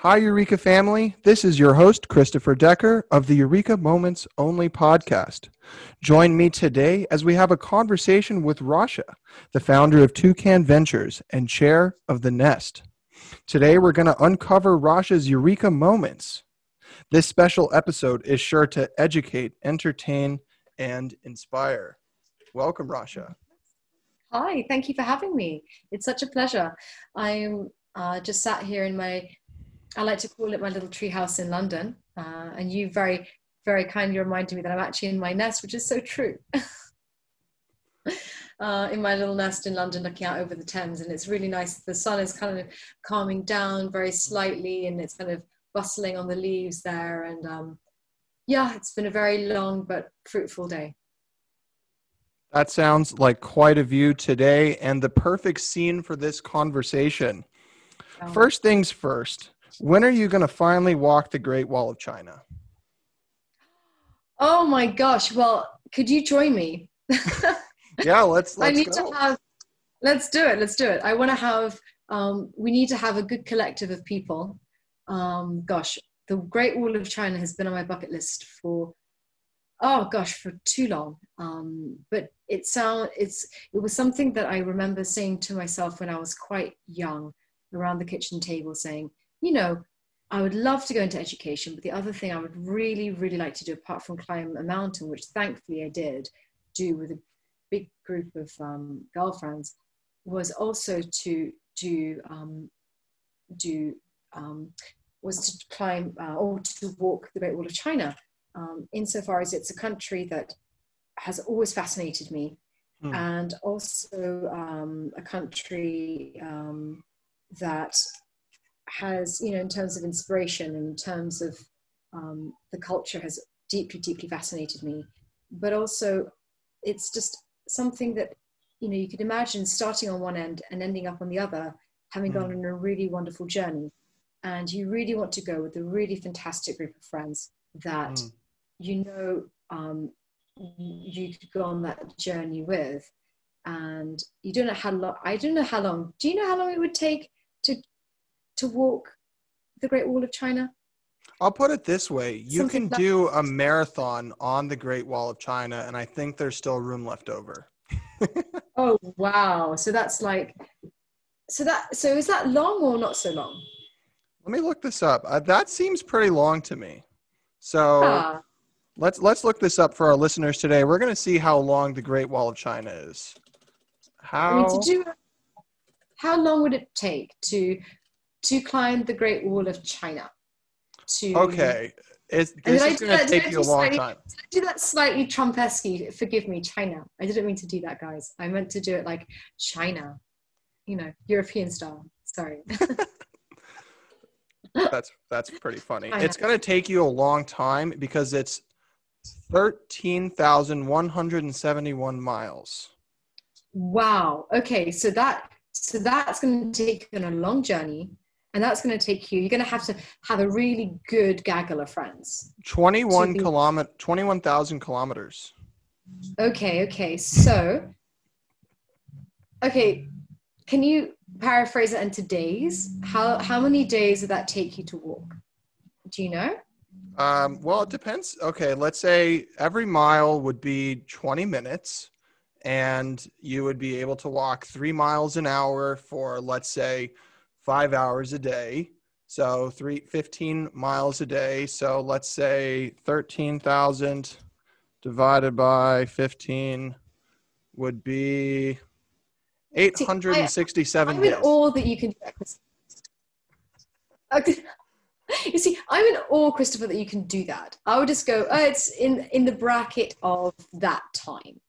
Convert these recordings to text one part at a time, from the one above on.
Hi, Eureka family. This is your host, Christopher Decker of the Eureka Moments Only podcast. Join me today as we have a conversation with Rasha, the founder of Toucan Ventures and chair of The Nest. Today, we're going to uncover Rasha's Eureka Moments. This special episode is sure to educate, entertain, and inspire. Welcome, Rasha. Hi, thank you for having me. It's such a pleasure. I'm uh, just sat here in my I like to call it my little treehouse in London. Uh, and you very, very kindly reminded me that I'm actually in my nest, which is so true. uh, in my little nest in London, looking out over the Thames, and it's really nice. The sun is kind of calming down very slightly, and it's kind of bustling on the leaves there. And um, yeah, it's been a very long but fruitful day. That sounds like quite a view today, and the perfect scene for this conversation. First things first, when are you going to finally walk the Great Wall of China? Oh my gosh! Well, could you join me? yeah, let's. let's I need go. to have. Let's do it. Let's do it. I want to have. Um, we need to have a good collective of people. Um, gosh, the Great Wall of China has been on my bucket list for oh gosh for too long um, but it sound it's it was something that i remember saying to myself when i was quite young around the kitchen table saying you know, I would love to go into education, but the other thing I would really, really like to do, apart from climb a mountain, which thankfully I did do with a big group of um, girlfriends, was also to do um, do um, was to climb uh, or to walk the Great Wall of China. Um, insofar as it's a country that has always fascinated me, mm. and also um, a country um, that has, you know, in terms of inspiration, and in terms of um, the culture, has deeply, deeply fascinated me. But also, it's just something that, you know, you could imagine starting on one end and ending up on the other, having gone on a really wonderful journey. And you really want to go with a really fantastic group of friends that mm. you know um, you could go on that journey with. And you don't know how long, I don't know how long, do you know how long it would take to to walk the Great Wall of China? I'll put it this way you Something can do a marathon on the Great Wall of China, and I think there's still room left over. oh, wow. So that's like, so that, so is that long or not so long? Let me look this up. Uh, that seems pretty long to me. So ah. let's let's look this up for our listeners today. We're going to see how long the Great Wall of China is. How I mean, to do how long would it take to to climb the Great Wall of China. To okay, it's, this is going to take you a long slightly, time. Did I do that slightly Trumpesque? Forgive me, China. I didn't mean to do that, guys. I meant to do it like China, you know, European style. Sorry. that's that's pretty funny. It's going to take you a long time because it's thirteen thousand one hundred and seventy-one miles. Wow. Okay, so that so that's going to take you on a long journey and that's going to take you you're going to have to have a really good gaggle of friends. 21 be- kilometer 21000 kilometers. Okay okay so okay can you paraphrase it into days? How how many days would that take you to walk? Do you know? Um, well it depends okay let's say every mile would be 20 minutes and you would be able to walk three miles an hour for let's say five hours a day. So three, 15 miles a day. So let's say 13,000 divided by 15 would be 867 I'm in awe that you can okay. You see, I'm in awe, Christopher, that you can do that. I would just go, oh, it's in, in the bracket of that time.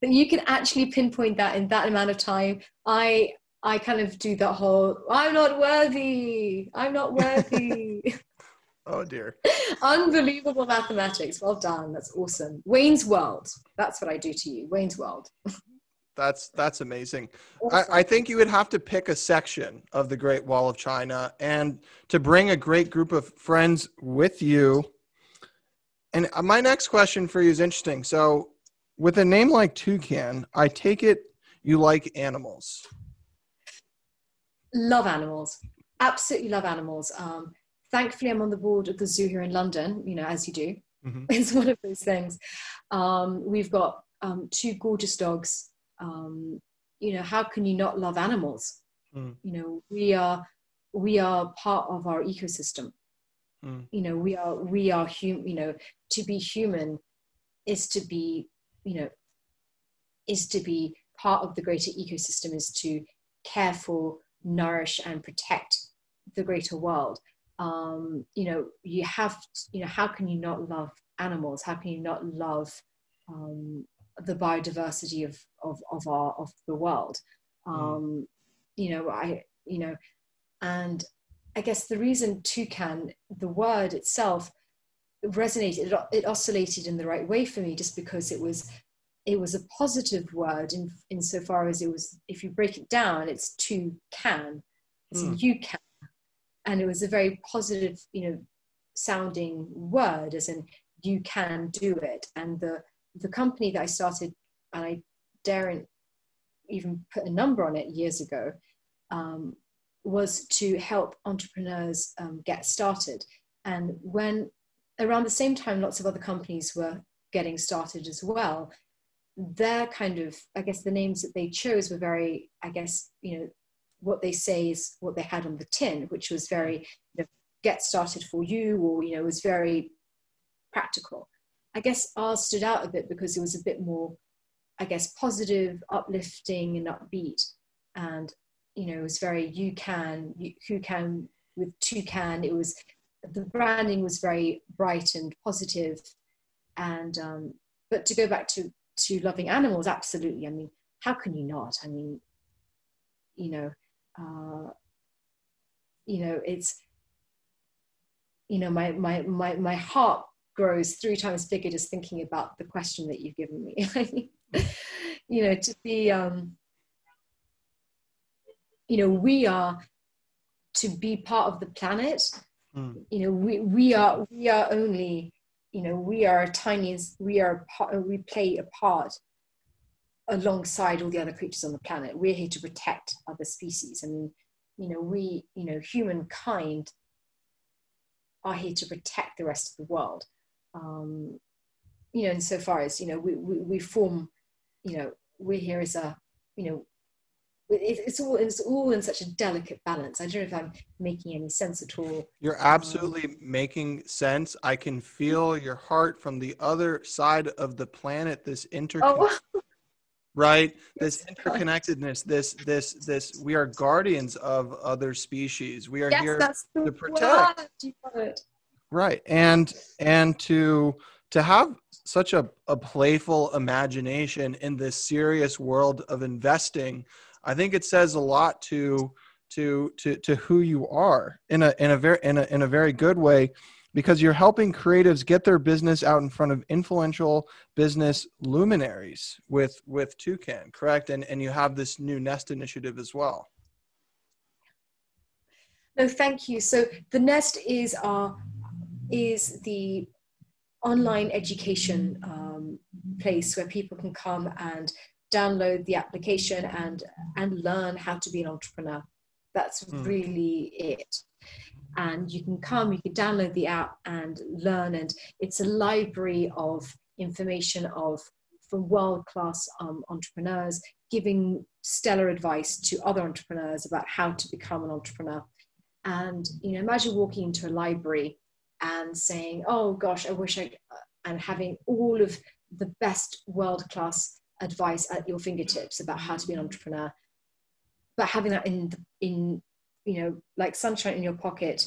That you can actually pinpoint that in that amount of time. I I kind of do that whole I'm not worthy. I'm not worthy. oh dear. Unbelievable mathematics. Well done. That's awesome. Wayne's World. That's what I do to you. Wayne's World. that's that's amazing. Awesome. I, I think you would have to pick a section of the Great Wall of China and to bring a great group of friends with you. And uh, my next question for you is interesting. So, with a name like Toucan, I take it you like animals love animals. absolutely love animals. Um, thankfully, I'm on the board of the zoo here in London. You know, as you do, Mhm. it's one of those things. Um, we've got um, two gorgeous dogs. Um, you know, how can you not love animals? Mm. You know, we are we are part of our ecosystem. Mm. You know, we are we are human. You know, to be human is to be you know is to be part of the greater ecosystem is to care for nourish and protect the greater world. Um, you know you have you know how can you not love animals? How can you not love um, the biodiversity of, of, of our of the world? Um, you know i you know and i guess the reason toucan the word itself resonated it, it oscillated in the right way for me just because it was it was a positive word in insofar as it was if you break it down it's to can. It's Hmm. you can. And it was a very positive you know sounding word as in you can do it. And the the company that i started and i daren't even put a number on it years ago um, was to help entrepreneurs um, get started. And when around the same time lots of other companies were getting started as well their kind of i guess the names that they chose were very i guess you know what they say is what they had on the tin which was very you know, get started for you or you know was very practical. I guess ours stood out a bit because it was a bit more i guess positive uplifting and upbeat. And you know it was very you can you, who can with two can. It was the branding was very bright and positive. And um, but to go back to to loving animals? Absolutely. I mean how can you not? I mean you know uh, you know it's you know my my my my heart grows three times bigger just thinking about the question that you've given me. You know to be um you know we are to be part of the planet. Mm. you know we we are we are only you know we are tiny we are we play a part alongside all the other creatures on the planet. We're here to protect other species. I mean, you know we you know humankind are here to protect the rest of the world. Um you know insofar as you know we, we, we form you know we're here as a you know it's all it's all in such a delicate balance i don't know if i'm making any sense at all You're um, absolutely making sense. I can feel your heart from the other side of the planet. This oh right? This interconnectedness. This this this. We are guardians of other species. We are yes here to protect. word. You got it. right and and to to have such a, a playful imagination in this serious world of investing i think it says a lot to to to to who you are in a in a very in a, in a very good way because you're helping creatives get their business out in front of influential business luminaries with with toucan correct and and you have this new nest initiative as well No, thank you. So the Nest is our is the online education um, place where people can come and download the application and and learn how to be an entrepreneur. That's Hmm. really it. And you can come, you can download the app and learn. And it's a library of information of from world class um, entrepreneurs giving stellar advice to other entrepreneurs about how to become an entrepreneur. And you know, imagine walking into a library and saying, "Oh gosh, I wish I," and having all of the best world class advice at your fingertips about how to be an entrepreneur, but having that in in you know like sunshine in your pocket,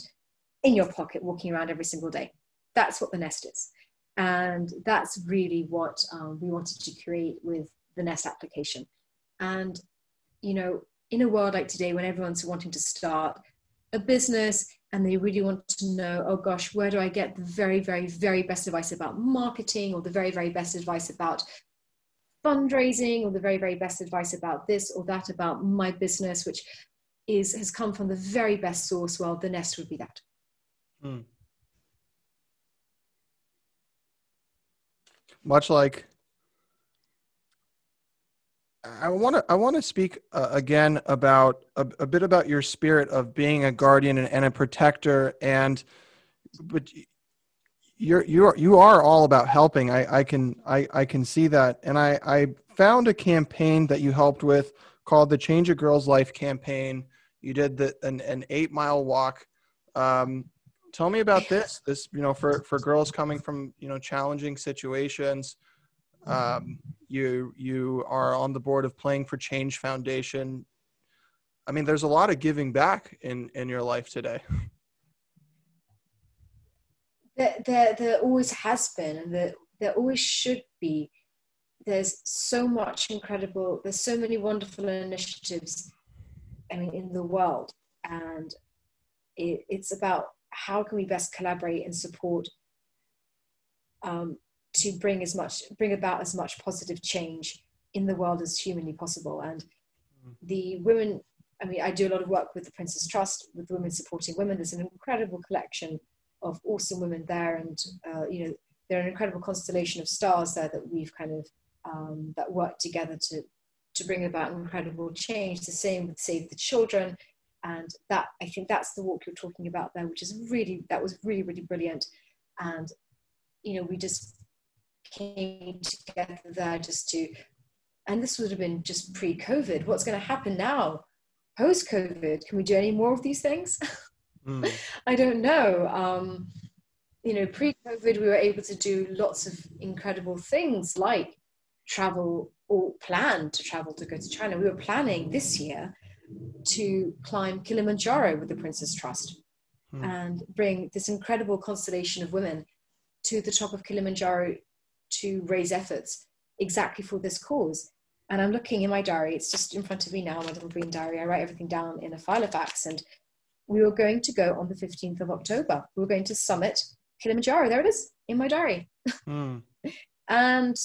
in your pocket, walking around every single day. That's what the Nest is, and that's really what um, we wanted to create with the Nest application. And you know, in a world like today, when everyone's wanting to start a business and they really want to know, oh gosh, where do I get the very, very, very best advice about marketing or the very, very best advice about fundraising or the very, very best advice about this or that about my business, which is has come from the very best source. Well, the nest would be that. Hmm. Much like I want to I want to speak uh, again about a, a, bit about your spirit of being a guardian and, and, a protector, and but you're you're you are all about helping. I, I can I, I can see that, and I I found a campaign that you helped with called the Change a Girl's Life campaign. You did the an, an eight mile walk. Um, tell me about this. This you know for for girls coming from you know challenging situations. Um, you you are on the board of Playing for Change Foundation. I mean, there's a lot of giving back in in your life today. There, there, there always has been, and there, there always should be. There's so much incredible. There's so many wonderful initiatives. I mean, in the world, and it, it's about how can we best collaborate and support um, to bring as much bring about as much positive change in the world as humanly possible and the women i mean i do a lot of work with the Prince's Trust with women supporting women there's an incredible collection of awesome women there and uh, you know they're an incredible constellation of stars there that we've kind of um, that work together to to bring about incredible change the same with save the children and that i think that's the walk you're talking about there which is really that was really really brilliant and you know we just came together there just to, and this would have been just pre COVID. What's going to happen now, post COVID? Can we do any more of these things? Mm. I don't know. Um, you know, pre COVID, we were able to do lots of incredible things like travel or plan to travel to go to China. We were planning this year to climb Kilimanjaro with the Prince's Trust mm. and bring this incredible constellation of women to the top of Kilimanjaro to raise efforts exactly for this cause. And I'm looking in my diary, it's just in front of me now, my little green diary. I write everything down in a Filofax. And we were going to go on the 15th of October. We were going to summit Kilimanjaro. There it is in my diary. Mm. and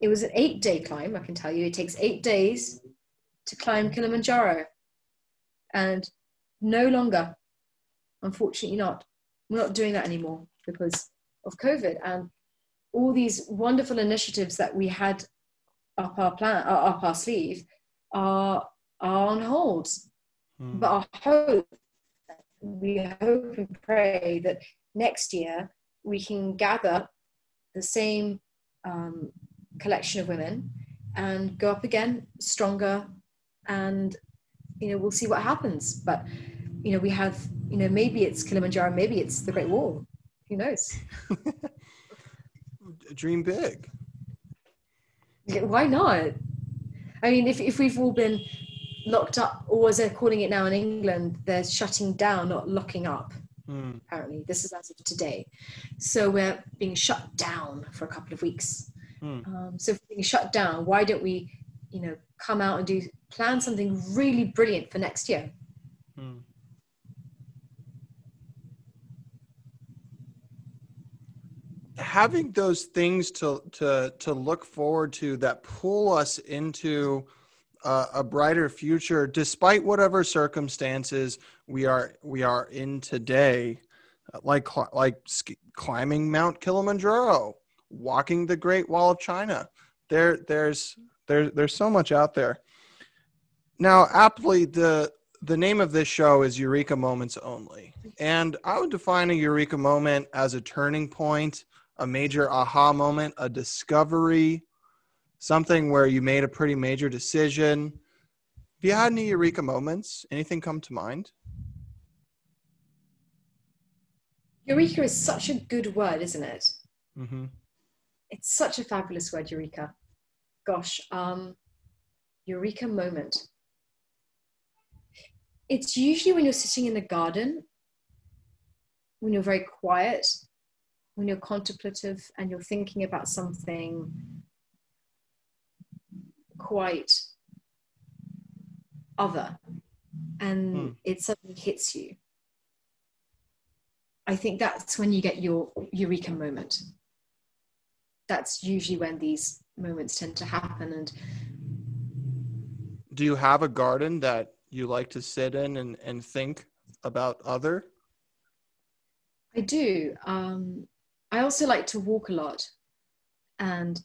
it was an eight day climb, I can tell you. It takes eight days to climb Kilimanjaro. And no longer, unfortunately, not. We're not doing that anymore because of COVID. And all these wonderful initiatives that we had up our plan, up our sleeve, are are on hold. Mm. But our hope, we hope and pray that next year we can gather the same um, collection of women and go up again stronger, and you know we'll see what happens. But you know we have you know maybe it's Kilimanjaro, maybe it's the Great Wall. Who knows? dream big. Why not? I mean, if, if we've all been locked up, or as they're calling it now in England, they're shutting down, not locking up. Mm. Apparently, this is as of today. So we're being shut down for a couple of weeks. Mm. Um, so being shut down, why don't we, you know, come out and do plan something really brilliant for next year? Mm. having those things to to to look forward to that pull us into uh, a brighter future despite whatever circumstances we are we are in today like like climbing mount kilimanjaro walking the great wall of china. There there's there, there's so much out there. Now aptly the the name of this show is eureka moments only. And i would define a eureka moment as a turning point a major aha moment, a discovery, something where you made a pretty major decision. Have you had any eureka moments? Anything come to mind? Eureka is such a good word, isn't it? Mm-hmm. It's such a fabulous word, Eureka. Gosh, um, Eureka moment. It's usually when you're sitting in the garden, when you're very quiet when you're contemplative and you're thinking about something quite other and mm. it suddenly hits you i think that's when you get your eureka moment that's usually when these moments tend to happen and do you have a garden that you like to sit in and, and think about other i do um, I also like to walk a lot and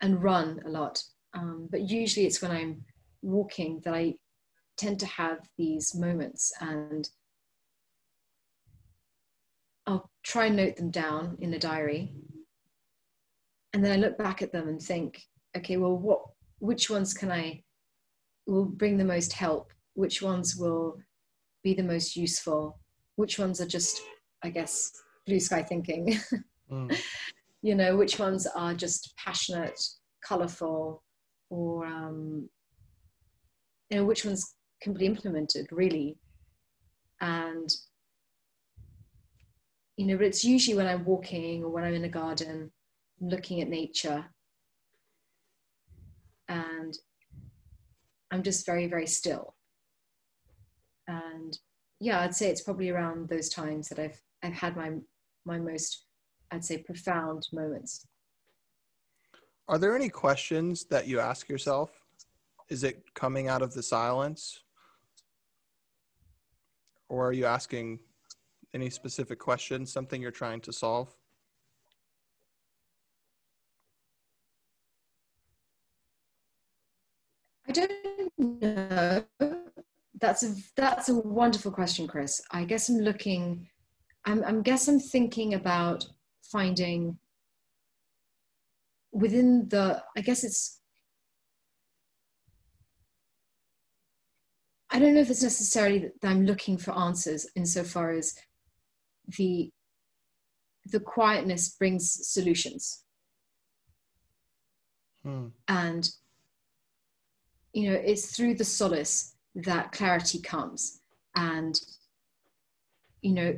and run a lot. Um, but usually it's when I'm walking that I tend to have these moments and I'll try and note them down in a diary. And then I look back at them and think, okay, well, what, which ones can I, will bring the most help? Which ones will be the most useful? Which ones are just, I guess, blue sky thinking? Mm. you know, which ones are just passionate, colorful, or, um, you know, which ones can be implemented really? And you know, but it's usually when I'm walking or when I'm in a garden, looking at nature. And I'm just very, very still. And yeah, I'd say it's probably around those times that I've I've had my my most, I'd say, profound moments. Are there any questions that you ask yourself? Is it coming out of the silence? Or are you asking any specific question, something you're trying to solve? I don't know. That's a that's a wonderful question, Chris. I guess I'm looking. I'm, I'm guess I'm thinking about finding within the. I guess it's. I don't know if it's necessarily that I'm looking for answers insofar as the the quietness brings solutions hmm. and you know it's through the solace that clarity comes and you know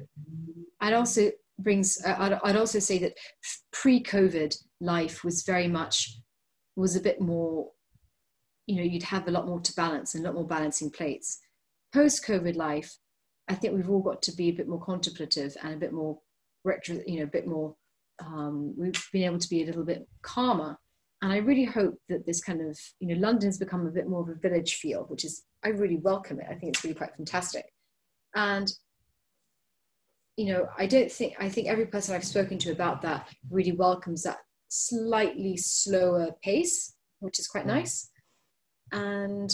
i'd also brings I'd, I'd also say that pre-covid life was very much was a bit more you know you'd have a lot more to balance and a lot more balancing plates post-covid life I think we've all got to be a bit more contemplative and a bit more retro, you know, a bit more. Um, we've been able to be a little bit calmer, and I really hope that this kind of, you know, London's become a bit more of a village feel, which is I really welcome it. I think it's really quite fantastic, and you know, I don't think I think every person I've spoken to about that really welcomes that slightly slower pace, which is quite mm. nice, and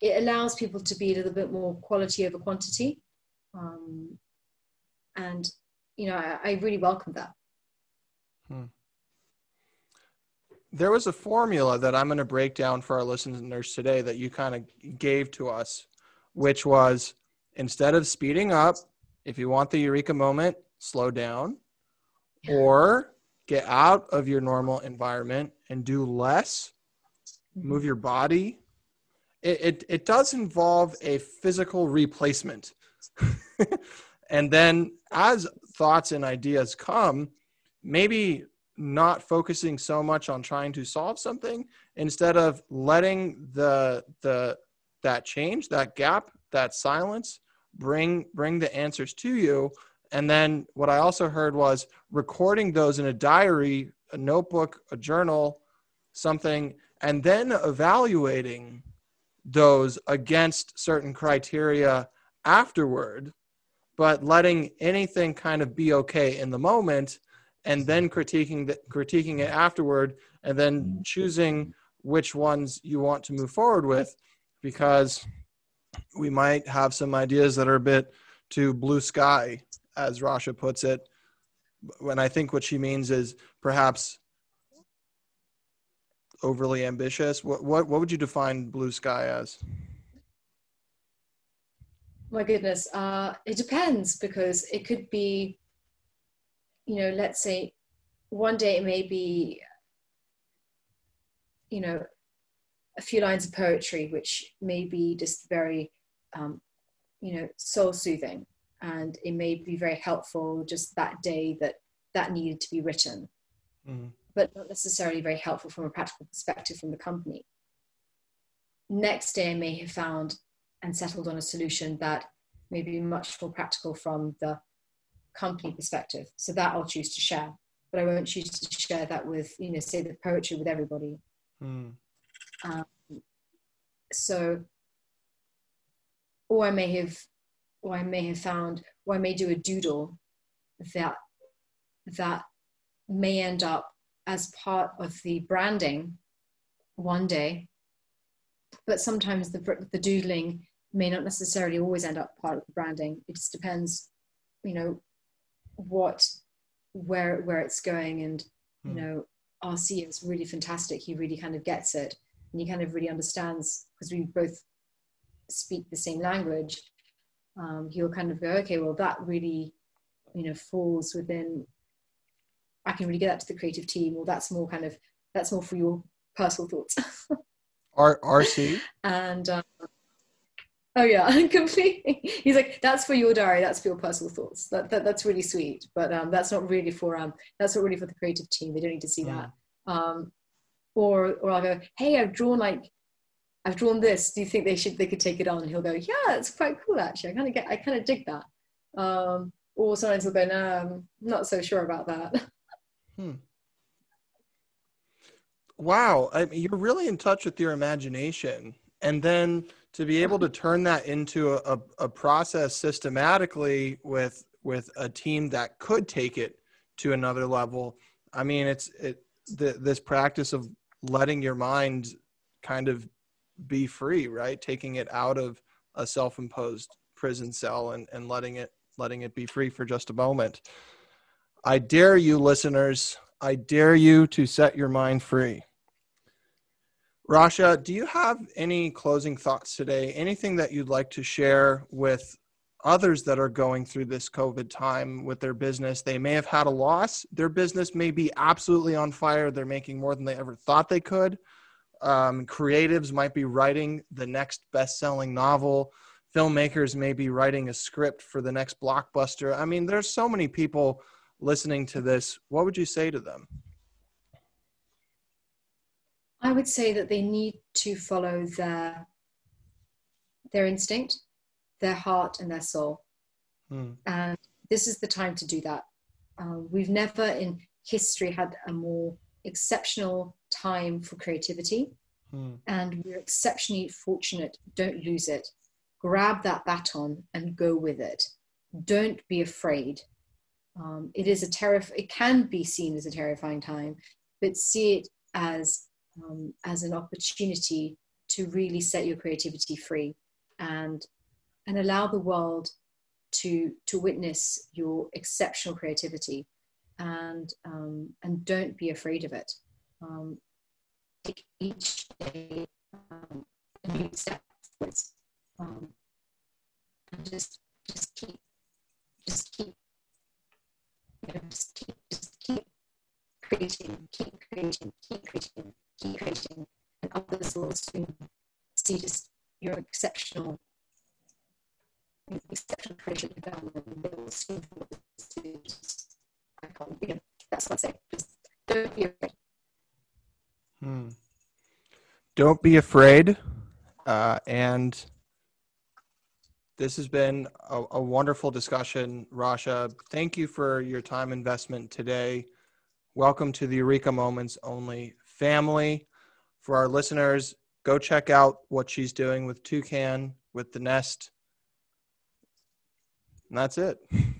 it allows people to be a little bit more quality over quantity. Um, and, you know, I, I really welcome that. Hmm. There was a formula that I'm going to break down for our listeners today that you kind of gave to us, which was instead of speeding up, if you want the eureka moment, slow down or get out of your normal environment and do less, mm-hmm. move your body, it, it, it does involve a physical replacement. and then as thoughts and ideas come, maybe not focusing so much on trying to solve something instead of letting the the that change that gap that silence bring bring the answers to you. And then what i also heard was recording those in a diary a notebook a journal something and then evaluating those against certain criteria afterward, but letting anything kind of be okay in the moment and then critiquing the, critiquing it afterward and then choosing which ones you want to move forward with because we might have some ideas that are a bit too blue sky as Rasha puts it when I think what she means is perhaps overly ambitious? What what what would you define blue sky as? My goodness, uh, it depends because it could be, you know, let's say one day it may be, you know, a few lines of poetry, which may be just very, um, you know, soul soothing, and it may be very helpful just that day that that needed to be written. Mm but not necessarily very helpful from a practical perspective from the company. Next day, I may have found and settled on a solution that may be much more practical from the company perspective. So that I'll choose to share, but I won't choose to share that with, you know, say the poetry with everybody. Mm. Um, so, or I may have, or I may have found, or I may do a doodle that that may end up as part of the branding one day. But sometimes the, the doodling may not necessarily always end up part of the branding. It just depends, you know, what, where, where it's going. And, you hmm. know, our CEO is really fantastic. He really kind of gets it and he kind of really understands because we both speak the same language. Um, he'll kind of go, okay, well, that really, you know, falls within I can really get that to the creative team, or that's more kind of that's more for your personal thoughts. R- RC. And um, oh yeah, completely. He's like, that's for your diary. That's for your personal thoughts. That, that that's really sweet, but um, that's not really for um, that's not really for the creative team. They don't need to see mm. that. Um, or or I'll go, hey, I've drawn like I've drawn this. Do you think they should they could take it on? And he'll go, yeah, it's quite cool actually. I kind of get I kind of dig that. Um, or sometimes he'll go, no, I'm not so sure about that. Hmm. Wow, I mean, you're really in touch with your imagination, and then to be able to turn that into a, a process systematically with with a team that could take it to another level. I mean, it's it the, this practice of letting your mind kind of be free, right? Taking it out of a self-imposed prison cell and, and letting it letting it be free for just a moment. I dare you, listeners, I dare you to set your mind free. Rasha, do you have any closing thoughts today? Anything that you'd like to share with others that are going through this COVID time with their business? They may have had a loss. Their business may be absolutely on fire. They're making more than they ever thought they could. Um, creatives might be writing the next best selling novel. Filmmakers may be writing a script for the next blockbuster. I mean, there's so many people listening to this, what would you say to them? I would say that they need to follow their their instinct, their heart, and their soul. Hmm. And this is the time to do that. Uh, we've never in history had a more exceptional time for creativity, hmm. and we're exceptionally fortunate. Don't lose it. Grab that baton and go with it. Don't be afraid um, it is a terrif- it can be seen as a terrifying time, but see it as um, as an opportunity to really set your creativity free and and allow the world to to witness your exceptional creativity and um, and don't be afraid of it. Um, take each day um, a new step forwards, um, and just just keep just keep just keep, just keep creating, keep creating, keep creating, keep creating, and others will soon don't be afraid. Hmm. Don't be afraid, uh, and this has been a, a, wonderful discussion, Rasha. Thank you for your time investment today. Welcome to the Eureka Moments Only family. For our listeners, go check out what she's doing with Toucan, with the Nest. And that's it.